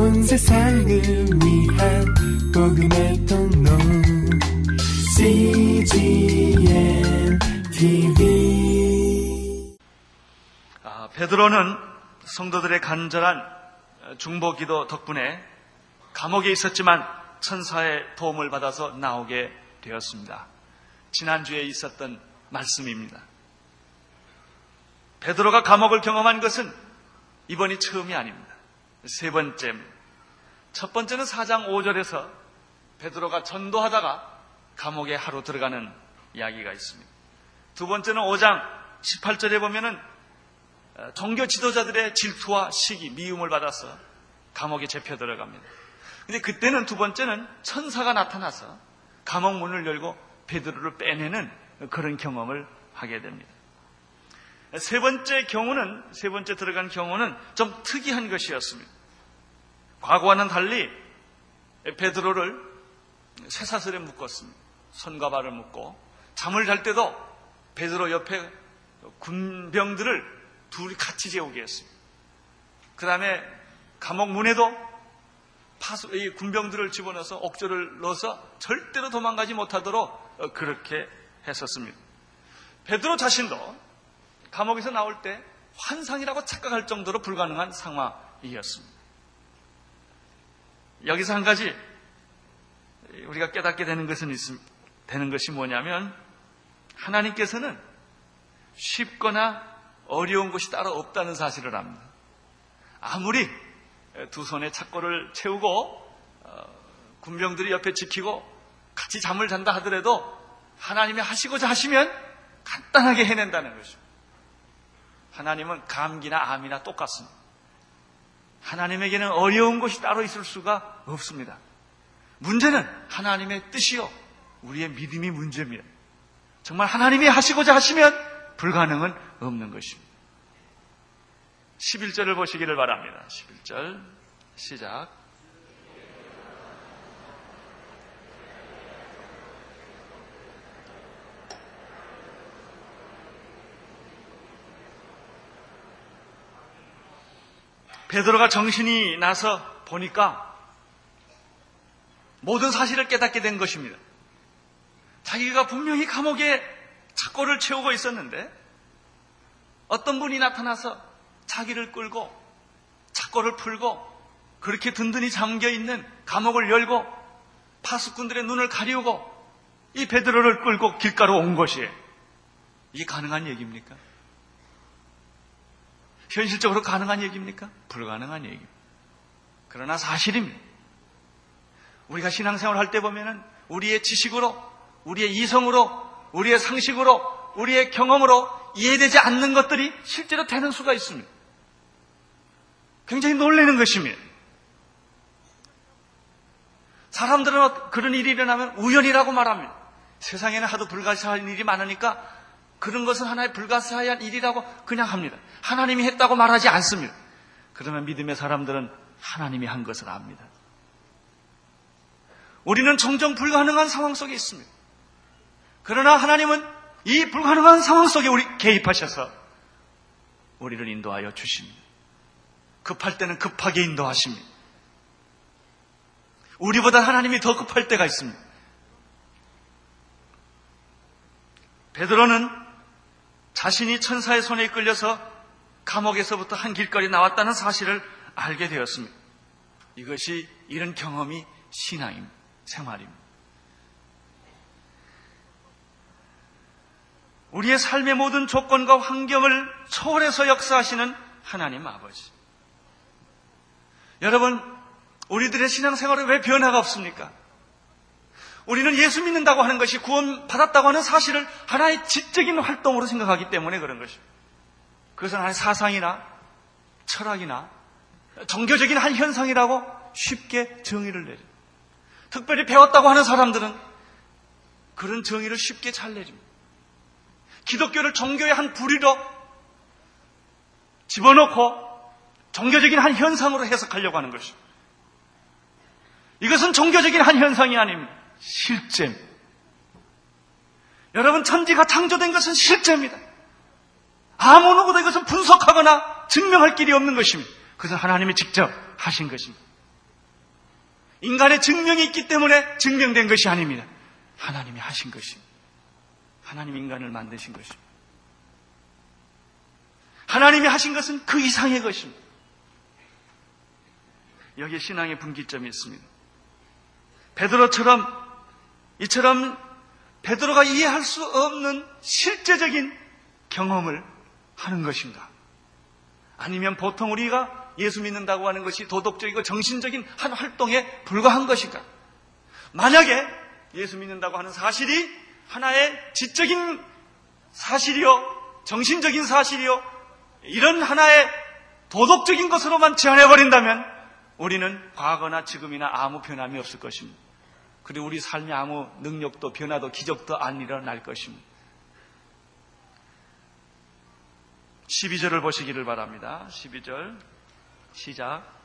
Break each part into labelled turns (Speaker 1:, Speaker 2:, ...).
Speaker 1: 온 세상을 위한 복음의 통로 CGM TV
Speaker 2: 아, 베드로는 성도들의 간절한 중보기도 덕분에 감옥에 있었지만 천사의 도움을 받아서 나오게 되었습니다. 지난주에 있었던 말씀입니다. 베드로가 감옥을 경험한 것은 이번이 처음이 아닙니다. 세 번째. 첫 번째는 4장 5절에서 베드로가 전도하다가 감옥에 하루 들어가는 이야기가 있습니다. 두 번째는 5장 18절에 보면은 종교 지도자들의 질투와 시기, 미움을 받아서 감옥에 잡혀 들어갑니다. 근데 그때는 두 번째는 천사가 나타나서 감옥 문을 열고 베드로를 빼내는 그런 경험을 하게 됩니다. 세 번째 경우는, 세 번째 들어간 경우는 좀 특이한 것이었습니다. 과거와는 달리 베드로를 쇠사슬에 묶었습니다. 손과 발을 묶고 잠을 잘 때도 베드로 옆에 군병들을 둘이 같이 재우게 했습니다. 그 다음에 감옥 문에도 파수, 이 군병들을 집어넣어서 옥조를 넣어서 절대로 도망가지 못하도록 그렇게 했었습니다. 베드로 자신도 감옥에서 나올 때 환상이라고 착각할 정도로 불가능한 상황이었습니다. 여기서 한 가지 우리가 깨닫게 되는 것은 되는 것이 뭐냐면 하나님께서는 쉽거나 어려운 것이 따로 없다는 사실을 압니다. 아무리 두 손에 착고를 채우고 어, 군병들이 옆에 지키고 같이 잠을 잔다 하더라도 하나님이 하시고자 하시면 간단하게 해낸다는 것입니다. 하나님은 감기나 암이나 똑같습니다. 하나님에게는 어려운 것이 따로 있을 수가 없습니다. 문제는 하나님의 뜻이요. 우리의 믿음이 문제입니다. 정말 하나님이 하시고자 하시면 불가능은 없는 것입니다. 11절을 보시기를 바랍니다. 11절 시작. 베드로가 정신이 나서 보니까 모든 사실을 깨닫게 된 것입니다. 자기가 분명히 감옥에 착고를 채우고 있었는데 어떤 분이 나타나서 자기를 끌고 착고를 풀고 그렇게 든든히 잠겨 있는 감옥을 열고 파수꾼들의 눈을 가리우고 이 베드로를 끌고 길가로 온 것이에요. 이게 가능한 얘기입니까? 현실적으로 가능한 얘기입니까? 불가능한 얘기입니다. 그러나 사실입니다. 우리가 신앙생활 할 때 보면은 우리의 지식으로, 우리의 이성으로, 우리의 상식으로, 우리의 경험으로 이해되지 않는 것들이 실제로 되는 수가 있습니다. 굉장히 놀라는 것입니다. 사람들은 그런 일이 일어나면 우연이라고 말합니다. 세상에는 하도 불가사한 일이 많으니까 그런 것은 하나의 불가사의한 일이라고 그냥 합니다. 하나님이 했다고 말하지 않습니다. 그러면 믿음의 사람들은 하나님이 한 것을 압니다. 우리는 종종 불가능한 상황 속에 있습니다. 그러나 하나님은 이 불가능한 상황 속에 우리 개입하셔서 우리를 인도하여 주십니다. 급할 때는 급하게 인도하십니다. 우리보다 하나님이 더 급할 때가 있습니다. 베드로는 자신이 천사의 손에 끌려서 감옥에서부터 한 길거리 나왔다는 사실을 알게 되었습니다. 이것이 이런 경험이 신앙입니다. 생활입니다. 우리의 삶의 모든 조건과 환경을 초월해서 역사하시는 하나님 아버지. 여러분, 우리들의 신앙생활에 왜 변화가 없습니까? 우리는 예수 믿는다고 하는 것이 구원 받았다고 하는 사실을 하나의 지적인 활동으로 생각하기 때문에 그런 것입니다. 그것은 하나의 사상이나 철학이나 종교적인 한 현상이라고 쉽게 정의를 내려. 특별히 배웠다고 하는 사람들은 그런 정의를 쉽게 잘 내립니다. 기독교를 종교의 한 부리로 집어넣고 종교적인 한 현상으로 해석하려고 하는 것입니다. 이것은 종교적인 한 현상이 아닙니다. 실제. 여러분, 천지가 창조된 것은 실제입니다. 아무 누구도 이것은 분석하거나 증명할 길이 없는 것입니다. 그것은 하나님이 직접 하신 것입니다. 인간의 증명이 있기 때문에 증명된 것이 아닙니다. 하나님이 하신 것입니다. 하나님 인간을 만드신 것입니다. 하나님이 하신 것은 그 이상의 것입니다. 여기에 신앙의 분기점이 있습니다. 베드로처럼 이처럼 베드로가 이해할 수 없는 실제적인 경험을 하는 것인가? 아니면 보통 우리가 예수 믿는다고 하는 것이 도덕적이고 정신적인 한 활동에 불과한 것인가? 만약에 예수 믿는다고 하는 사실이 하나의 지적인 사실이요, 정신적인 사실이요, 이런 하나의 도덕적인 것으로만 제한해버린다면 우리는 과거나 지금이나 아무 변함이 없을 것입니다. 그리고 우리 삶에 아무 능력도 변화도 기적도 안 일어날 것입니다. 12절을 보시기를 바랍니다. 12절 시작.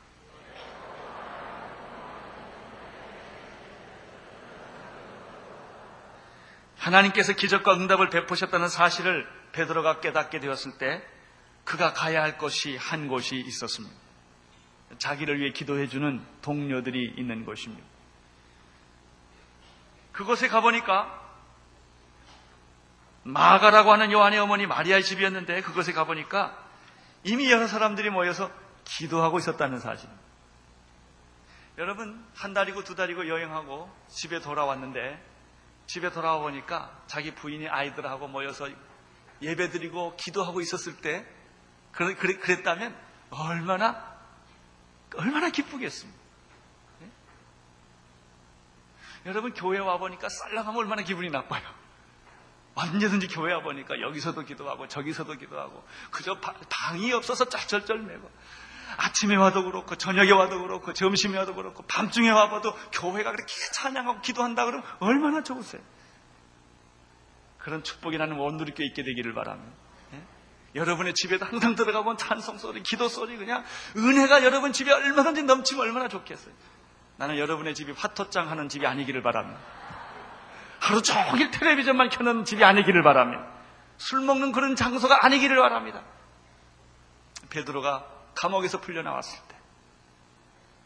Speaker 2: 하나님께서 기적과 응답을 베푸셨다는 사실을 베드로가 깨닫게 되었을 때 그가 가야 할 것이 한 곳이 있었습니다. 자기를 위해 기도해 주는 동료들이 있는 곳입니다. 그곳에 가보니까 마가라고 하는 요한의 어머니 마리아의 집이었는데 그곳에 가보니까 이미 여러 사람들이 모여서 기도하고 있었다는 사실. 여러분, 한 달이고 두 달이고 여행하고 집에 돌아왔는데 집에 돌아와 보니까 자기 부인이 아이들하고 모여서 예배 드리고 기도하고 있었을 때 그랬다면 얼마나 얼마나 기쁘겠습니까? 네? 여러분 교회 와 보니까 쌀랑하면 얼마나 기분이 나빠요. 언제든지 교회 와 보니까 여기서도 기도하고 저기서도 기도하고 그저 방이 없어서 쩔쩔쩔매고 아침에 와도 그렇고 저녁에 와도 그렇고 점심에 와도 그렇고 밤중에 와 봐도 교회가 그렇게 찬양하고 기도한다 그러면 얼마나 좋으세요. 그런 축복이 나는 원누리교회 있게 되기를 바랍니다. 예? 여러분의 집에도 항상 들어가면 찬송 소리, 기도 소리 그냥 은혜가 여러분 집에 얼마든지 넘치면 얼마나 좋겠어요. 나는 여러분의 집이 화토장 하는 집이 아니기를 바랍니다. 하루 종일 텔레비전만 켜는 집이 아니기를 바랍니다. 술 먹는 그런 장소가 아니기를 바랍니다. 베드로가 감옥에서 풀려나왔을 때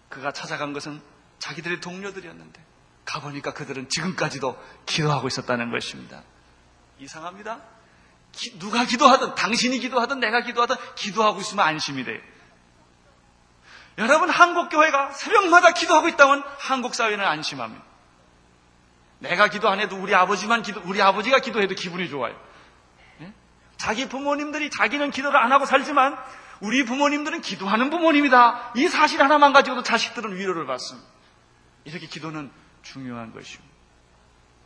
Speaker 2: 그가 찾아간 것은 자기들의 동료들이었는데 가보니까 그들은 지금까지도 기도하고 있었다는 것입니다. 이상합니다. 기, 누가 기도하든 당신이 기도하든 내가 기도하든 기도하고 있으면 안심이 돼요. 여러분 한국 교회가 새벽마다 기도하고 있다면 한국 사회는 안심합니다. 내가 기도 안 해도 우리 아버지만 기도, 우리 아버지가 기도해도 기분이 좋아요. 네? 자기 부모님들이 자기는 기도를 안 하고 살지만 우리 부모님들은 기도하는 부모님이다. 이 사실 하나만 가지고도 자식들은 위로를 받습니다. 이렇게 기도는 중요한 것입니다.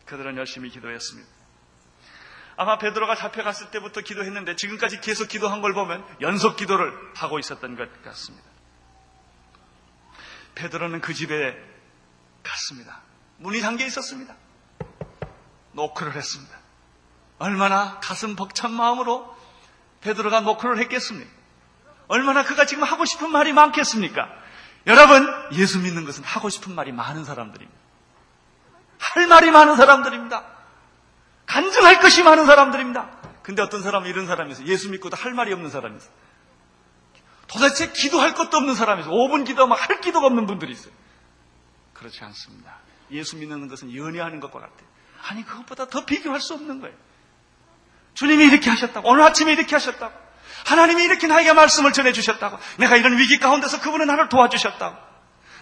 Speaker 2: 그들은 열심히 기도했습니다. 아마 베드로가 잡혀갔을 때부터 기도했는데 지금까지 계속 기도한 걸 보면 연속 기도를 하고 있었던 것 같습니다. 베드로는 그 집에 갔습니다. 문이 잠겨 있었습니다. 노크를 했습니다. 얼마나 가슴 벅찬 마음으로 베드로가 노크를 했겠습니까? 얼마나 그가 지금 하고 싶은 말이 많겠습니까? 여러분, 예수 믿는 것은 하고 싶은 말이 많은 사람들입니다. 할 말이 많은 사람들입니다. 간증할 것이 많은 사람들입니다. 근데 어떤 사람은 이런 사람이 있어요. 예수 믿고도 할 말이 없는 사람이 있어요. 도대체 기도할 것도 없는 사람이 있어요. 5분 기도하면 할 기도가 없는 분들이 있어요. 그렇지 않습니다. 예수 믿는 것은 연애하는 것과 같아요. 아니, 그것보다 더 비교할 수 없는 거예요. 주님이 이렇게 하셨다고. 오늘 아침에 이렇게 하셨다고. 하나님이 이렇게 나에게 말씀을 전해주셨다고. 내가 이런 위기 가운데서 그분은 나를 도와주셨다고.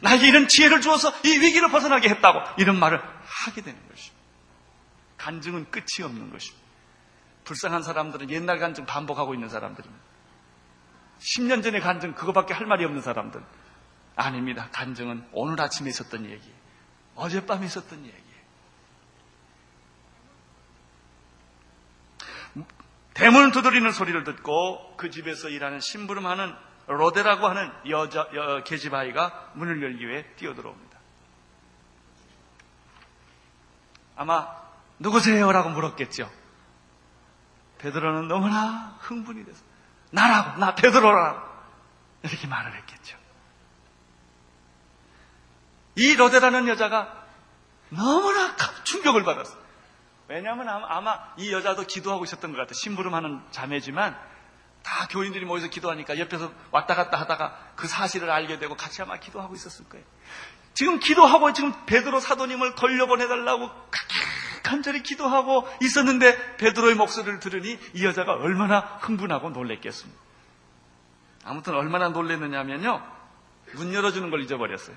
Speaker 2: 나에게 이런 지혜를 주어서 이 위기를 벗어나게 했다고. 이런 말을 하게 되는 것입니다. 간증은 끝이 없는 것입니다. 불쌍한 사람들은 옛날 간증 반복하고 있는 사람들입니다. 10년 전에 간증 그거밖에 할 말이 없는 사람들. 아닙니다. 간증은 오늘 아침에 있었던 얘기. 어젯밤에 있었던 얘기. 대문을 두드리는 소리를 듣고 그 집에서 일하는 심부름하는 로데라고 하는 여자 여, 계집 아이가 문을 열기 위해 뛰어들어옵니다. 아마 누구세요? 라고 물었겠죠. 베드로는 너무나 흥분이 돼서 나라고 나 베드로라고 이렇게 말을 했겠죠. 이 로데라는 여자가 너무나 충격을 받았어요. 왜냐하면 아마 이 여자도 기도하고 있었던 것 같아요. 심부름하는 자매지만 다 교인들이 모여서 기도하니까 옆에서 왔다 갔다 하다가 그 사실을 알게 되고 같이 아마 기도하고 있었을 거예요. 지금 기도하고 지금 베드로 사도님을 돌려보내달라고 간절히 기도하고 있었는데 베드로의 목소리를 들으니 이 여자가 얼마나 흥분하고 놀랬겠습니까? 아무튼 얼마나 놀랬느냐면요. 문 열어주는 걸 잊어버렸어요.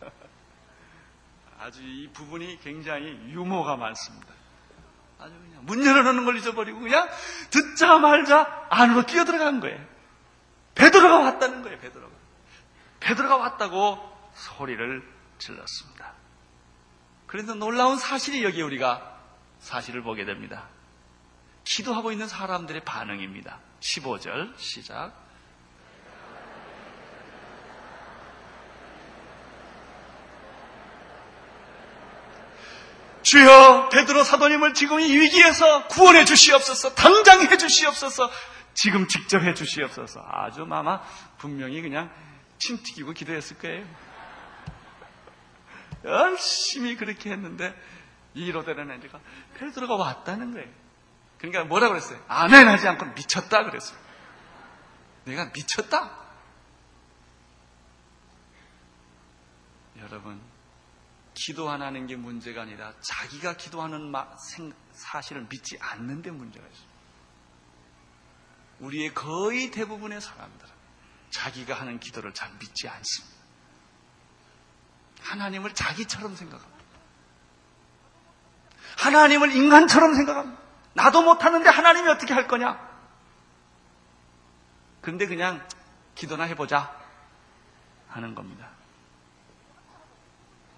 Speaker 2: 아주 이 부분이 굉장히 유머가 많습니다. 아주 그냥 문 열어놓는 걸 잊어버리고 그냥 듣자 말자 안으로 뛰어들어간 거예요. 베드로가 왔다는 거예요, 베드로가. 베드로가 왔다고 소리를 질렀습니다. 그래서 놀라운 사실이 여기 우리가 사실을 보게 됩니다. 기도하고 있는 사람들의 반응입니다. 15절 시작. 주여 베드로 사도님을 지금 이 위기에서 구원해 주시옵소서 당장 해 주시옵소서 지금 직접 해 주시옵소서 아주 마마 분명히 그냥 침 튀기고 기도했을 거예요 열심히 그렇게 했는데 이로되는 애가 베드로가 왔다는 거예요 그러니까 뭐라 그랬어요 아멘 하지 않고 미쳤다 그랬어요 내가 미쳤다 여러분 기도 안 하는 게 문제가 아니라 자기가 기도하는 사실을 믿지 않는 데 문제가 있어요. 우리의 거의 대부분의 사람들은 자기가 하는 기도를 잘 믿지 않습니다. 하나님을 자기처럼 생각합니다. 하나님을 인간처럼 생각합니다. 나도 못하는데 하나님이 어떻게 할 거냐? 그런데 그냥 기도나 해보자 하는 겁니다.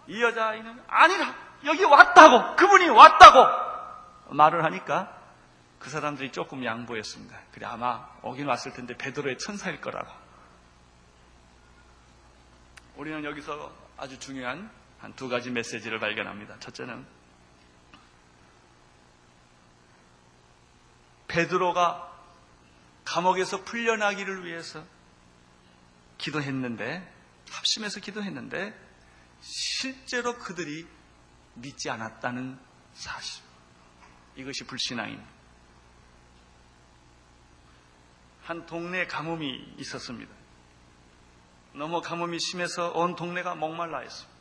Speaker 2: 이 여자아이는 아니라 여기 왔다고 그분이 왔다고 말을 하니까 그 사람들이 조금 양보했습니다. 그래 아마 오긴 왔을 텐데 베드로의 천사일 거라고. 우리는 여기서 아주 중요한 한 두 가지 메시지를 발견합니다. 첫째는 베드로가 감옥에서 풀려나기를 위해서 기도했는데 합심해서 기도했는데 실제로 그들이 믿지 않았다는 사실. 이것이 불신앙입니다. 한 동네에 가뭄이 있었습니다. 너무 가뭄이 심해서 온 동네가 목말라 했습니다.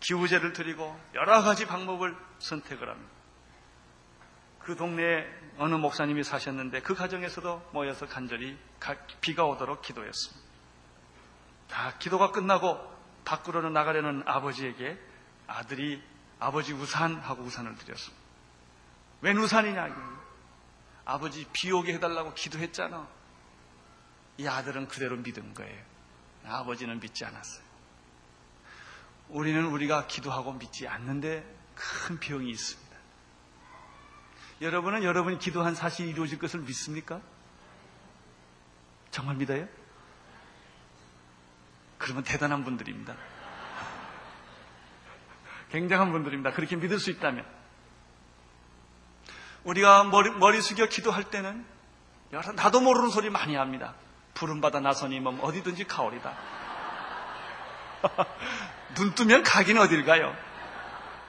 Speaker 2: 기후제를 드리고 여러 가지 방법을 선택을 합니다. 그 동네에 어느 목사님이 사셨는데 그 가정에서도 모여서 간절히 비가 오도록 기도했습니다. 다 기도가 끝나고 밖으로는 나가려는 아버지에게 아들이 아버지 우산 하고 우산을 드렸습니다. 웬 우산이냐? 아버지 비 오게 해달라고 기도했잖아. 이 아들은 그대로 믿은 거예요. 아버지는 믿지 않았어요. 우리는 우리가 기도하고 믿지 않는데 큰 병이 있습니다. 여러분은 여러분이 기도한 사실이 이루어질 것을 믿습니까? 정말 믿어요? 그러면 대단한 분들입니다. 굉장한 분들입니다. 그렇게 믿을 수 있다면. 우리가 머리, 머리 숙여 기도할 때는 나도 모르는 소리 많이 합니다. 부름받아 나서님은 어디든지 가오리다. 눈 뜨면 가긴 어딜 가요?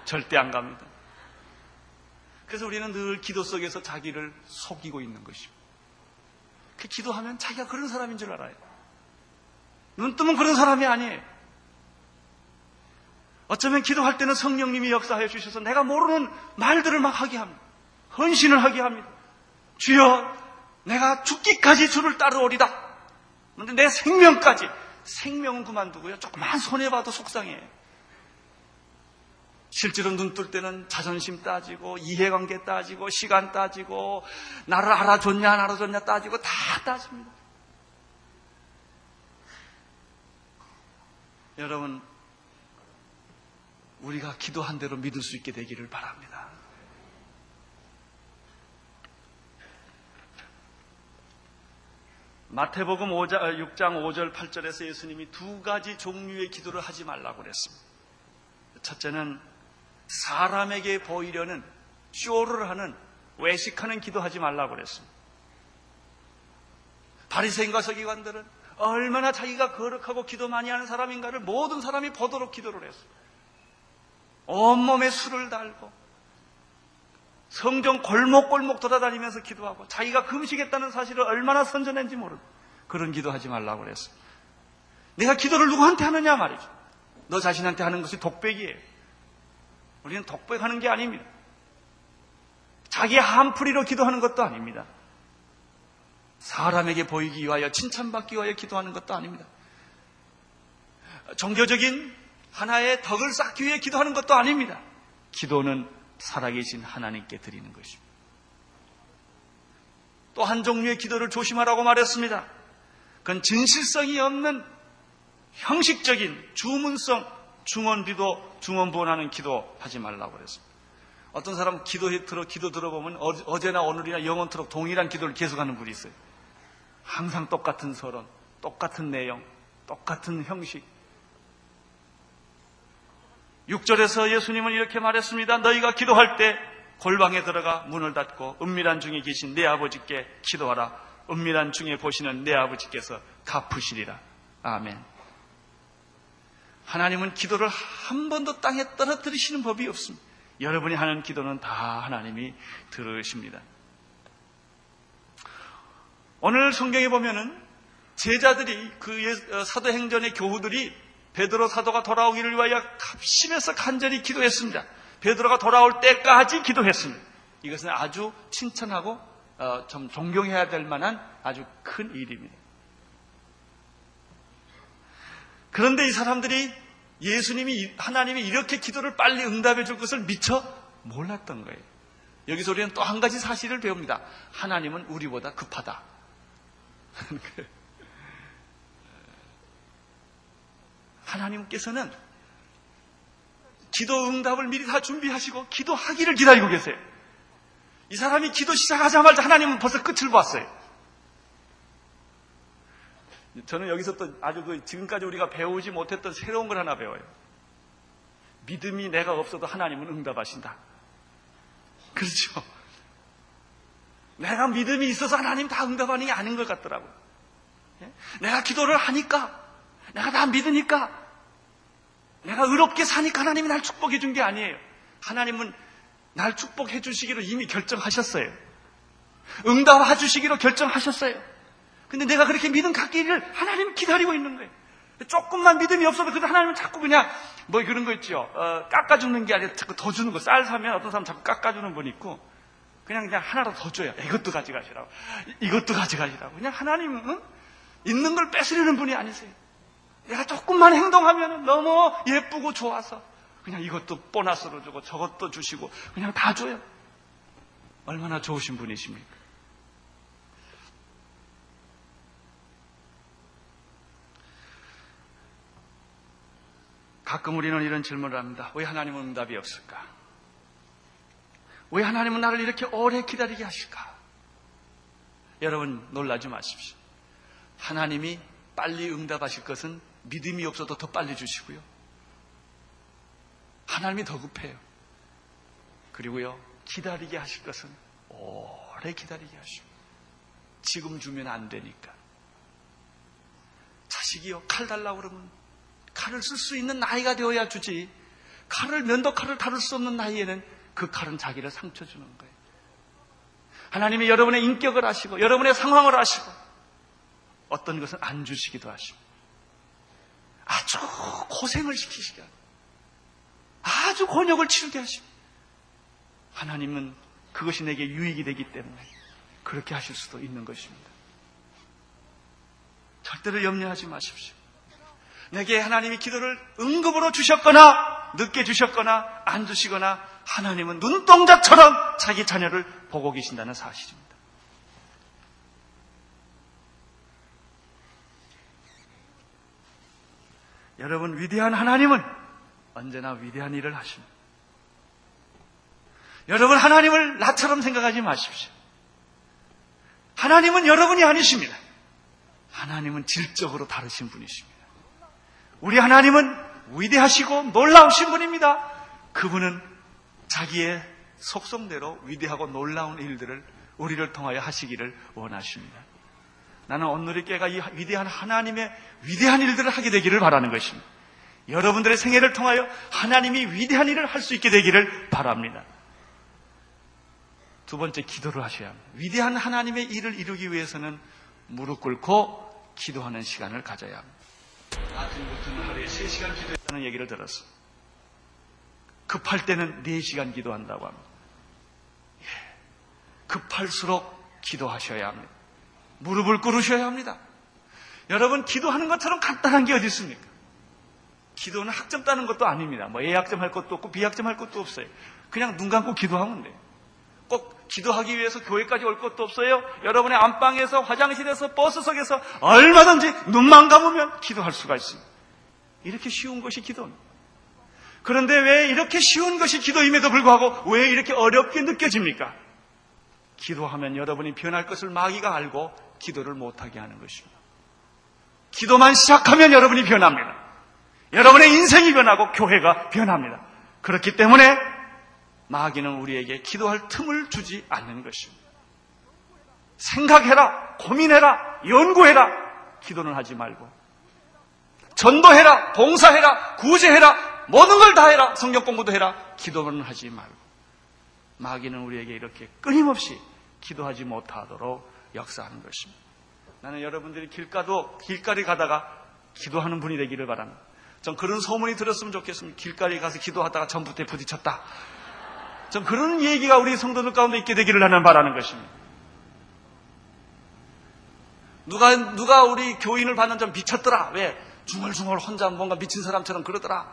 Speaker 2: 절대 안 갑니다. 그래서 우리는 늘 기도 속에서 자기를 속이고 있는 것입니다. 그 기도하면 자기가 그런 사람인 줄 알아요. 눈 뜨면 그런 사람이 아니에요. 어쩌면 기도할 때는 성령님이 역사하여 주셔서 내가 모르는 말들을 막 하게 합니다. 헌신을 하게 합니다. 주여, 내가 죽기까지 주를 따르오리다. 그런데 내 생명까지, 생명은 그만두고요. 조금만 손해봐도 속상해. 실제로 눈 뜰 때는 자존심 따지고, 이해관계 따지고, 시간 따지고, 나를 알아줬냐, 안 알아줬냐 따지고, 다 따집니다. 여러분, 우리가 기도한 대로 믿을 수 있게 되기를 바랍니다. 마태복음 5장, 6장 5절 8절에서 예수님이 두 가지 종류의 기도를 하지 말라고 그랬습니다. 첫째는 사람에게 보이려는 쇼를 하는 외식하는 기도하지 말라고 그랬습니다. 바리새인과 서기관들은 얼마나 자기가 거룩하고 기도 많이 하는 사람인가를 모든 사람이 보도록 기도를 했어요. 온몸에 술을 달고 성전 골목골목 돌아다니면서 기도하고 자기가 금식했다는 사실을 얼마나 선전했는지 모르고 그런 기도하지 말라고 그랬어요. 내가 기도를 누구한테 하느냐 말이죠. 너 자신한테 하는 것이 독백이에요. 우리는 독백하는 게 아닙니다. 자기 한풀이로 기도하는 것도 아닙니다. 사람에게 보이기 위하여 칭찬받기 위하여 기도하는 것도 아닙니다. 종교적인 하나의 덕을 쌓기 위해 기도하는 것도 아닙니다. 기도는 살아계신 하나님께 드리는 것입니다. 또 한 종류의 기도를 조심하라고 말했습니다. 그건 진실성이 없는 형식적인 주문성 중원비도 중원부원하는 기도 하지 말라고 그랬습니다. 어떤 사람 기도 들어 기도 들어보면 어제나 오늘이나 영원토록 동일한 기도를 계속하는 분이 있어요. 항상 똑같은 서론, 똑같은 내용, 똑같은 형식. 6절에서 예수님은 이렇게 말했습니다. 너희가 기도할 때 골방에 들어가 문을 닫고 은밀한 중에 계신 내 아버지께 기도하라. 은밀한 중에 보시는 내 아버지께서 갚으시리라. 아멘. 하나님은 기도를 한 번도 땅에 떨어뜨리시는 법이 없습니다. 여러분이 하는 기도는 다 하나님이 들으십니다. 오늘 성경에 보면은 제자들이 그 어, 사도행전의 교우들이 베드로 사도가 돌아오기를 위하여 합심해서 간절히 기도했습니다. 베드로가 돌아올 때까지 기도했습니다. 이것은 아주 칭찬하고 어, 좀 존경해야 될 만한 아주 큰 일입니다. 그런데 이 사람들이 예수님이 하나님이 이렇게 기도를 빨리 응답해 줄 것을 미처 몰랐던 거예요. 여기서 우리는 또 한 가지 사실을 배웁니다. 하나님은 우리보다 급하다. 하나님께서는 기도 응답을 미리 다 준비하시고 기도하기를 기다리고 계세요. 이 사람이 기도 시작하자마자 하나님은 벌써 끝을 봤어요. 저는 여기서 또 아주 그 지금까지 우리가 배우지 못했던 새로운 걸 하나 배워요. 믿음이 내가 없어도 하나님은 응답하신다. 그렇죠. 내가 믿음이 있어서 하나님 다 응답하는 게 아닌 것 같더라고요. 예? 내가 기도를 하니까, 내가 다 믿으니까, 내가 의롭게 사니까 하나님이 날 축복해 준 게 아니에요. 하나님은 날 축복해 주시기로 이미 결정하셨어요. 응답해 주시기로 결정하셨어요. 근데 내가 그렇게 믿음 갖기를 하나님 기다리고 있는 거예요. 조금만 믿음이 없어도 그래도 하나님은 자꾸 그냥 뭐 그런 거 있죠. 어, 깎아주는 게 아니라 자꾸 더 주는 거. 쌀 사면 어떤 사람 자꾸 깎아주는 분 있고 그냥 그냥 하나라도 더 줘요. 이것도 가져가시라고. 이것도 가져가시라고. 그냥 하나님은 있는 걸 뺏으려는 분이 아니세요. 내가 조금만 행동하면 너무 예쁘고 좋아서 그냥 이것도 보너스로 주고 저것도 주시고 그냥 다 줘요. 얼마나 좋으신 분이십니까? 가끔 우리는 이런 질문을 합니다. 왜 하나님은 응답이 없을까? 왜 하나님은 나를 이렇게 오래 기다리게 하실까? 여러분 놀라지 마십시오. 하나님이 빨리 응답하실 것은 믿음이 없어도 더 빨리 주시고요. 하나님이 더 급해요. 그리고요, 기다리게 하실 것은 오래 기다리게 하시고, 지금 주면 안 되니까. 자식이요, 칼 달라고 그러면 칼을 쓸 수 있는 나이가 되어야 주지. 칼을 면도칼을 다룰 수 없는 나이에는 그 칼은 자기를 상처 주는 거예요. 하나님이 여러분의 인격을 아시고 여러분의 상황을 아시고 어떤 것은 안 주시기도 하시고 아주 고생을 시키시게 하고 아주 곤욕을 치르게 하시고 하나님은 그것이 내게 유익이 되기 때문에 그렇게 하실 수도 있는 것입니다. 절대로 염려하지 마십시오. 내게 하나님이 기도를 응급으로 주셨거나 늦게 주셨거나 안 주시거나 하나님은 눈동자처럼 자기 자녀를 보고 계신다는 사실입니다. 여러분 위대한 하나님은 언제나 위대한 일을 하십니다. 여러분 하나님을 나처럼 생각하지 마십시오. 하나님은 여러분이 아니십니다. 하나님은 질적으로 다르신 분이십니다. 우리 하나님은 위대하시고 놀라우신 분입니다. 그분은 자기의 속성대로 위대하고 놀라운 일들을 우리를 통하여 하시기를 원하십니다. 나는 오늘의 깨가 이 위대한 하나님의 위대한 일들을 하게 되기를 바라는 것입니다. 여러분들의 생애를 통하여 하나님이 위대한 일을 할 수 있게 되기를 바랍니다. 두 번째 기도를 하셔야 합니다. 위대한 하나님의 일을 이루기 위해서는 무릎 꿇고 기도하는 시간을 가져야 합니다. 아침 같은 하루에 3시간 기도했다는 얘기를 들었어. 급할 때는 4시간 기도한다고 합니다. 예. 급할수록 기도하셔야 합니다. 무릎을 꿇으셔야 합니다. 여러분, 기도하는 것처럼 간단한 게 어디 있습니까? 기도는 학점 따는 것도 아닙니다. 뭐 A학점 할 것도 없고 B학점 할 것도 없어요. 그냥 눈 감고 기도하면 돼요. 꼭 기도하기 위해서 교회까지 올 것도 없어요. 여러분의 안방에서, 화장실에서, 버스석에서 얼마든지 눈만 감으면 기도할 수가 있습니다. 이렇게 쉬운 것이 기도입니다. 그런데 왜 이렇게 쉬운 것이 기도임에도 불구하고 왜 이렇게 어렵게 느껴집니까? 기도하면 여러분이 변할 것을 마귀가 알고 기도를 못하게 하는 것입니다. 기도만 시작하면 여러분이 변합니다. 여러분의 인생이 변하고 교회가 변합니다. 그렇기 때문에 마귀는 우리에게 기도할 틈을 주지 않는 것입니다. 생각해라, 고민해라, 연구해라, 기도는 하지 말고. 전도해라, 봉사해라, 구제해라, 모든 걸 다 해라, 성경 공부도 해라, 기도는 하지 말고. 마귀는 우리에게 이렇게 끊임없이 기도하지 못하도록 역사하는 것입니다. 나는 여러분들이 길가도, 길가리 가다가 기도하는 분이 되기를 바랍니다. 전 그런 소문이 들었으면 좋겠습니다. 길가리 가서 기도하다가 전부대 부딪혔다. 전 그런 얘기가 우리 성도들 가운데 있게 되기를 나는 바라는 것입니다. 누가, 누가 우리 교인을 받는 좀 미쳤더라. 왜? 중얼중얼 혼자 뭔가 미친 사람처럼 그러더라.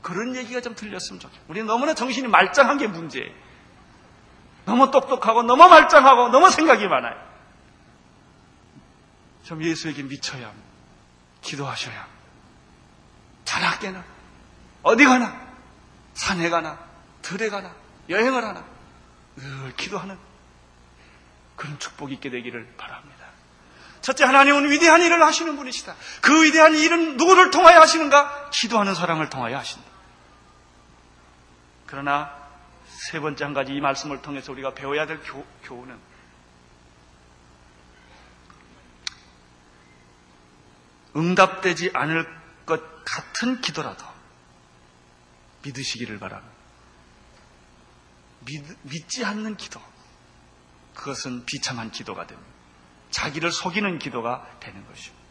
Speaker 2: 그런 얘기가 좀 들렸으면 좋겠어요. 우리 너무나 정신이 말짱한 게 문제예요. 너무 똑똑하고, 너무 말짱하고, 너무 생각이 많아요. 좀 예수에게 미쳐야. 기도하셔야. 자학게나 어디 가나, 산에 가나, 들에 가나, 여행을 하나, 늘 기도하는 그런 축복이 있게 되기를 바랍니다. 첫째, 하나님은 위대한 일을 하시는 분이시다. 그 위대한 일은 누구를 통하여 하시는가? 기도하는 사람을 통하여 하신다. 그러나 세 번째 한 가지 이 말씀을 통해서 우리가 배워야 될 교, 교훈은 응답되지 않을 것 같은 기도라도 믿으시기를 바랍니다. 믿, 믿지 않는 기도. 그것은 비참한 기도가 됩니다. 자기를 속이는 기도가 되는 것입니다.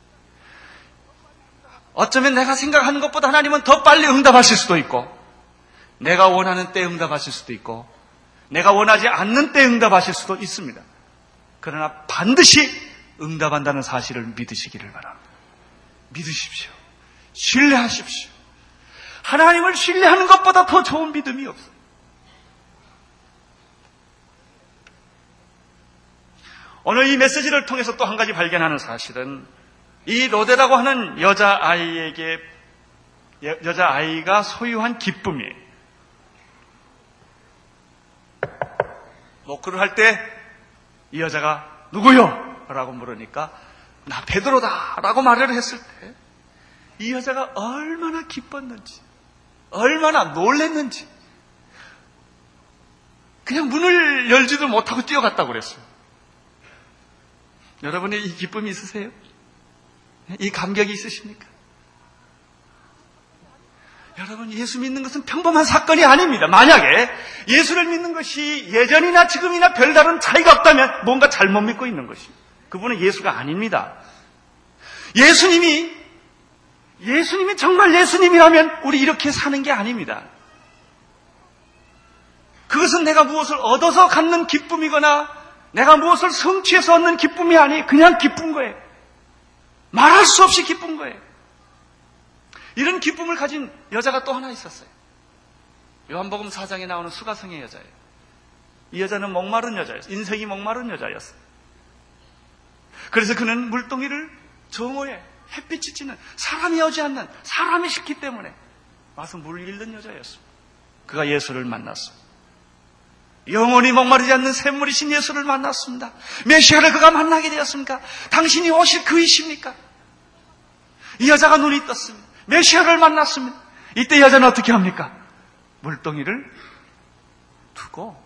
Speaker 2: 어쩌면 내가 생각하는 것보다 하나님은 더 빨리 응답하실 수도 있고, 내가 원하는 때 응답하실 수도 있고, 내가 원하지 않는 때 응답하실 수도 있습니다. 그러나 반드시 응답한다는 사실을 믿으시기를 바랍니다. 믿으십시오. 신뢰하십시오. 하나님을 신뢰하는 것보다 더 좋은 믿음이 없어요. 오늘 이 메시지를 통해서 또 한 가지 발견하는 사실은 이 로데라고 하는 여자아이에게 여자아이가 소유한 기쁨이에요. 노크를 할 때 이 여자가 누구요? 라고 물으니까 나 베드로다 라고 말을 했을 때 이 여자가 얼마나 기뻤는지 얼마나 놀랬는지 그냥 문을 열지도 못하고 뛰어갔다고 그랬어요. 여러분의 이 기쁨이 있으세요? 이 감격이 있으십니까? 여러분, 예수 믿는 것은 평범한 사건이 아닙니다. 만약에 예수를 믿는 것이 예전이나 지금이나 별다른 차이가 없다면 뭔가 잘못 믿고 있는 것입니다. 그분은 예수가 아닙니다. 예수님이, 예수님이 정말 예수님이라면 우리 이렇게 사는 게 아닙니다. 그것은 내가 무엇을 얻어서 갖는 기쁨이거나 내가 무엇을 성취해서 얻는 기쁨이 아니 그냥 기쁜 거예요. 말할 수 없이 기쁜 거예요. 이런 기쁨을 가진 여자가 또 하나 있었어요. 요한복음 4장에 나오는 수가성의 여자예요. 이 여자는 목마른 여자였어요. 인생이 목마른 여자였어요. 그래서 그는 물동이를 정오에 햇빛이 찌는 사람이 오지 않는 사람이 싫기 때문에 와서 물을 잃는 여자였습니다. 그가 예수를 만났습니다. 영원히 목마르지 않는 샘물이신 예수를 만났습니다. 메시아를 그가 만나게 되었습니까? 당신이 오실 그이십니까? 이 여자가 눈이 떴습니다. 메시아를 만났습니다. 이때 여자는 어떻게 합니까? 물동이를 두고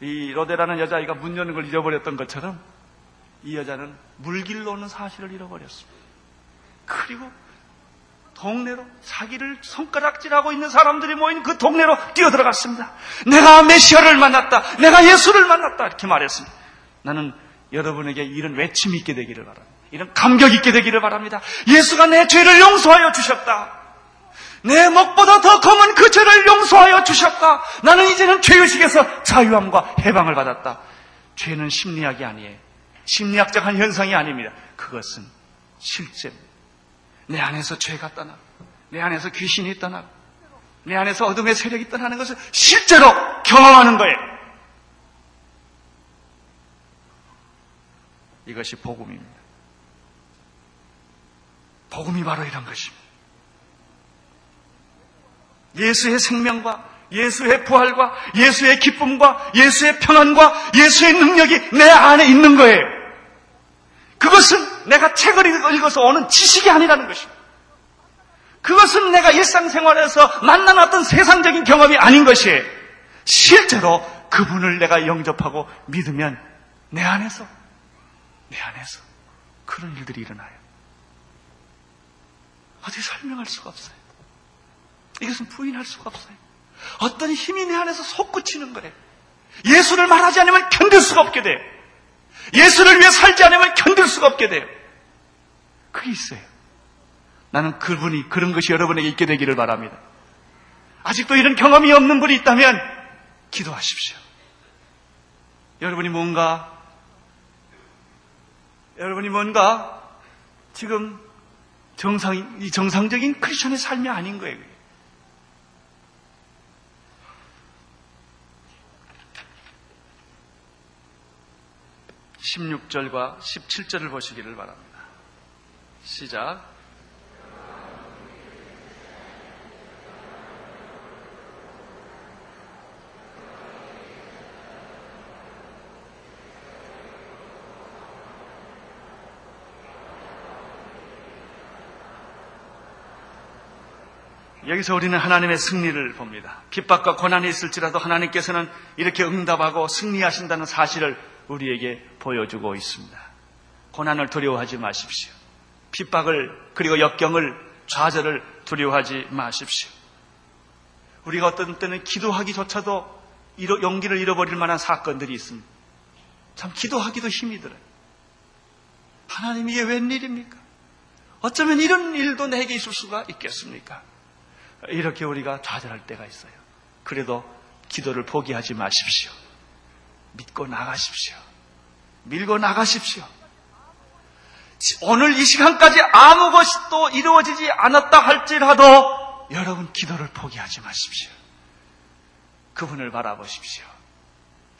Speaker 2: 이 로데라는 여자아이가 문 여는 걸 잃어버렸던 것처럼 이 여자는 물길로 오는 사실을 잃어버렸습니다. 그리고 동네로 자기를 손가락질하고 있는 사람들이 모인 그 동네로 뛰어들어갔습니다. 내가 메시아를 만났다. 내가 예수를 만났다. 이렇게 말했습니다. 나는 여러분에게 이런 외침이 있게 되기를 바랍니다. 이런 감격 있게 되기를 바랍니다. 예수가 내 죄를 용서하여 주셨다. 내 목보다 더 검은 그 죄를 용서하여 주셨다. 나는 이제는 죄의식에서 자유함과 해방을 받았다. 죄는 심리학이 아니에요. 심리학적 한 현상이 아닙니다. 그것은 실제 내 안에서 죄가 떠나고 내 안에서 귀신이 떠나고 내 안에서 어둠의 세력이 떠나는 것을 실제로 경험하는 거예요. 이것이 복음입니다. 복음이 바로 이런 것입니다. 예수의 생명과 예수의 부활과 예수의 기쁨과 예수의 평안과 예수의 능력이 내 안에 있는 거예요. 그것은 내가 책을 읽어서 오는 지식이 아니라는 것입니다. 그것은 내가 일상생활에서 어떤 세상적인 경험이 아닌 것이에요. 실제로 그분을 내가 영접하고 믿으면 내 안에서, 내 안에서 그런 일들이 일어나요. 어떻게 설명할 수가 없어요. 이것은 부인할 수가 없어요. 어떤 힘이 내 안에서 솟구치는 거예요. 예수를 말하지 않으면 견딜 수가 없게 돼요. 예수를 위해 살지 않으면 견딜 수가 없게 돼요. 그게 있어요. 나는 그분이 그런 것이 여러분에게 있게 되기를 바랍니다. 아직도 이런 경험이 없는 분이 있다면 기도하십시오. 여러분이 뭔가 여러분이 뭔가 지금 정상 이 정상적인 크리스천의 삶이 아닌 거예요. 16절과 17절을 보시기를 바랍니다. 시작. 여기서 우리는 하나님의 승리를 봅니다. 핍박과 고난이 있을지라도 하나님께서는 이렇게 응답하고 승리하신다는 사실을 우리에게 보여주고 있습니다. 고난을 두려워하지 마십시오. 핍박을 그리고 역경을 좌절을 두려워하지 마십시오. 우리가 어떤 때는 기도하기조차도 용기를 잃어버릴 만한 사건들이 있습니다. 참 기도하기도 힘이 들어요. 하나님 이게 웬일입니까? 어쩌면 이런 일도 내게 있을 수가 있겠습니까? 이렇게 우리가 좌절할 때가 있어요. 그래도 기도를 포기하지 마십시오. 믿고 나가십시오. 밀고 나가십시오. 오늘 이 시간까지 아무 것이 또 이루어지지 않았다 할지라도 여러분 기도를 포기하지 마십시오. 그분을 바라보십시오.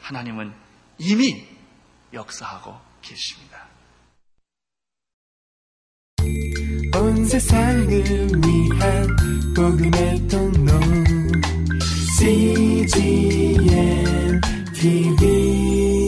Speaker 2: 하나님은 이미 역사하고 계십니다.
Speaker 1: 온 세상을 위한 복음의 통로 CGM TV.